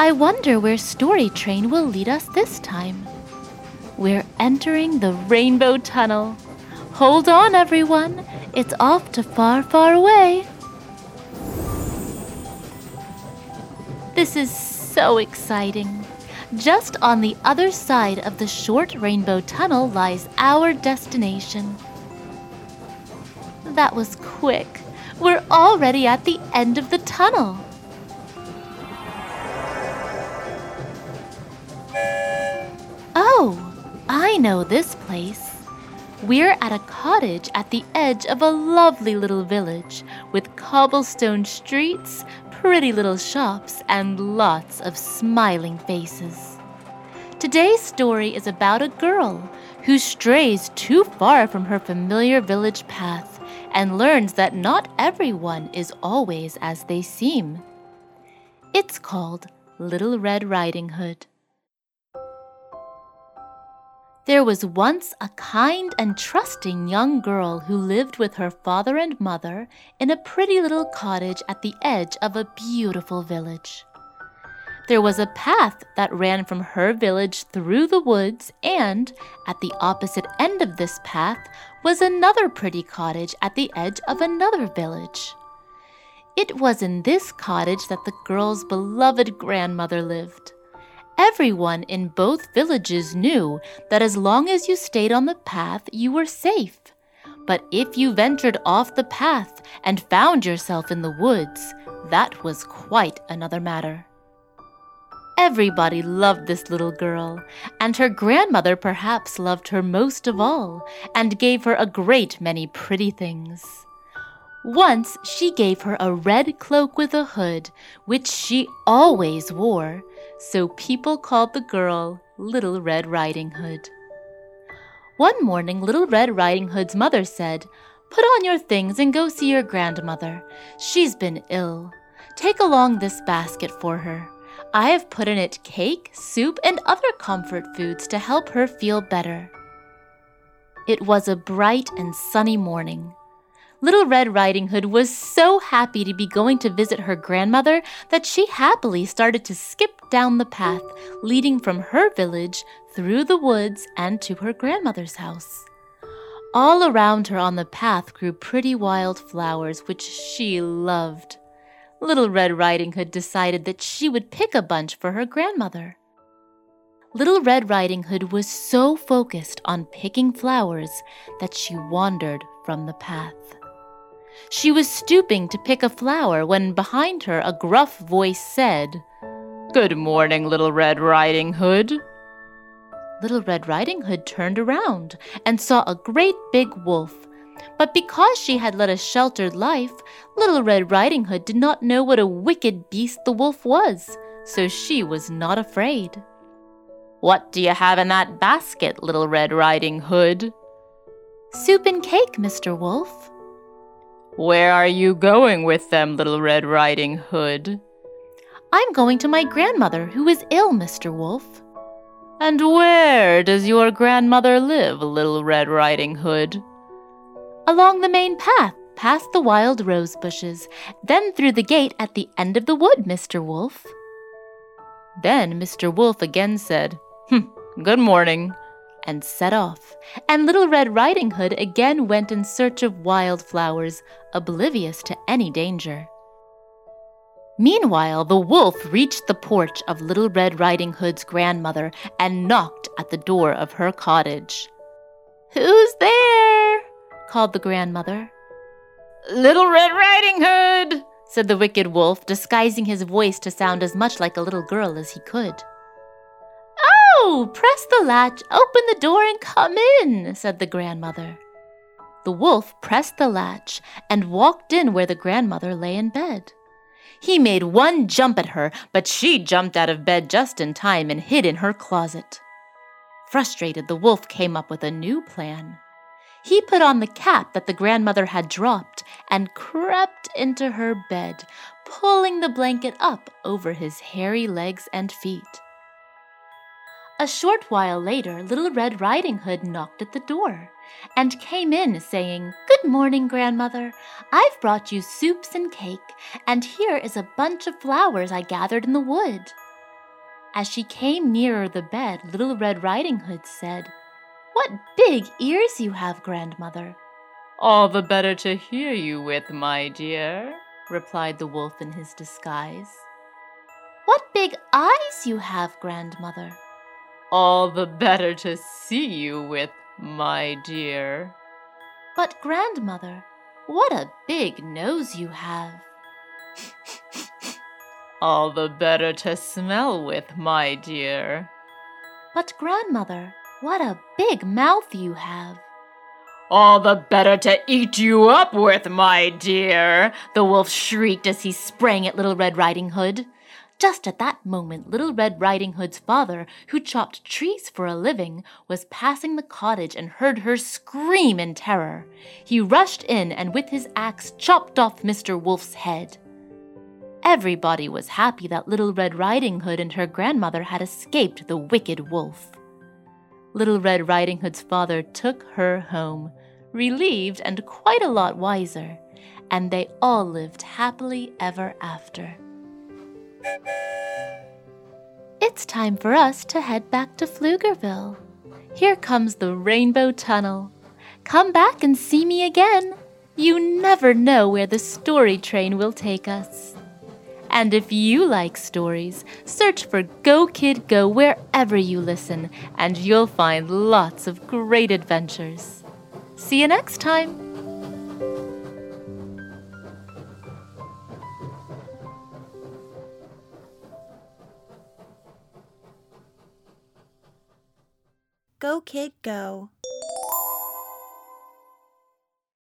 I wonder where Story Train will lead us this time. We're entering the Rainbow Tunnel. Hold on, everyone. It's off to far, far away. This is so exciting. Just on the other side of the short rainbow tunnel lies our destination. That was quick. We're already at the end of the tunnel. Know this place. We're at a cottage at the edge of a lovely little village with cobblestone streets, pretty little shops, and lots of smiling faces. Today's story is about a girl who strays too far from her familiar village path and learns that not everyone is always as they seem. It's called Little Red Riding Hood. There was once a kind and trusting young girl who lived with her father and mother in a pretty little cottage at the edge of a beautiful village. There was a path that ran from her village through the woods, and at the opposite end of this path was another pretty cottage at the edge of another village. It was in this cottage that the girl's beloved grandmother lived. Everyone in both villages knew that as long as you stayed on the path, you were safe. But if you ventured off the path and found yourself in the woods, that was quite another matter. Everybody loved this little girl, and her grandmother perhaps loved her most of all, and gave her a great many pretty things. Once she gave her a red cloak with a hood, which she always wore, so people called the girl Little Red Riding Hood. One morning, Little Red Riding Hood's mother said, Put on your things and go see your grandmother. She's been ill. Take along this basket for her. I have put in it cake, soup, and other comfort foods to help her feel better. It was a bright and sunny morning. Little Red Riding Hood was so happy to be going to visit her grandmother that she happily started to skip down the path leading from her village through the woods and to her grandmother's house. All around her on the path grew pretty wild flowers, which she loved. Little Red Riding Hood decided that she would pick a bunch for her grandmother. Little Red Riding Hood was so focused on picking flowers that she wandered from the path. She was stooping to pick a flower when behind her a gruff voice said, Good morning, Little Red Riding Hood. Little Red Riding Hood turned around and saw a great big wolf. But because she had led a sheltered life, Little Red Riding Hood did not know what a wicked beast the wolf was, so she was not afraid. What do you have in that basket, Little Red Riding Hood? Soup and cake, Mr. Wolf. Where are you going with them, Little Red Riding Hood? I'm going to my grandmother, who is ill, Mr. Wolf. And where does your grandmother live, Little Red Riding Hood? Along the main path, past the wild rose bushes, then through the gate at the end of the wood, Mr. Wolf. Then Mr. Wolf again said, Hm, good morning and set off, and Little Red Riding Hood again went in search of wild flowers, oblivious to any danger. Meanwhile, the wolf reached the porch of Little Red Riding Hood's grandmother and knocked at the door of her cottage. Who's there? called the grandmother. Little Red Riding Hood, said the wicked wolf, disguising his voice to sound as much like a little girl as he could. Oh, press the latch, open the door, and come in, said the grandmother. The wolf pressed the latch and walked in where the grandmother lay in bed. He made one jump at her, but she jumped out of bed just in time and hid in her closet. Frustrated, the wolf came up with a new plan. He put on the cap that the grandmother had dropped and crept into her bed, pulling the blanket up over his hairy legs and feet. A short while later, Little Red Riding Hood knocked at the door and came in saying, Good morning, Grandmother. I've brought you soups and cake, and here is a bunch of flowers I gathered in the wood. As she came nearer the bed, Little Red Riding Hood said, What big ears you have, Grandmother! All the better to hear you with, my dear, replied the wolf in his disguise. What big eyes you have, Grandmother! All the better to see you with, my dear. But, Grandmother, what a big nose you have! All the better to smell with, my dear. But, Grandmother, what a big mouth you have! All the better to eat you up with, my dear, the wolf shrieked as he sprang at Little Red Riding Hood. Just at that moment, Little Red Riding Hood's father, who chopped trees for a living, was passing the cottage and heard her scream in terror. He rushed in and with his axe chopped off Mr. Wolf's head. Everybody was happy that Little Red Riding Hood and her grandmother had escaped the wicked wolf. Little Red Riding Hood's father took her home, relieved and quite a lot wiser, and they all lived happily ever after. It's time for us to head back to Pflugerville. Here comes the Rainbow Tunnel. Come back and see me again. You never know where the story train will take us. And if you like stories, search for Go Kid Go wherever you listen, and you'll find lots of great adventures. See you next time! Go Kid Go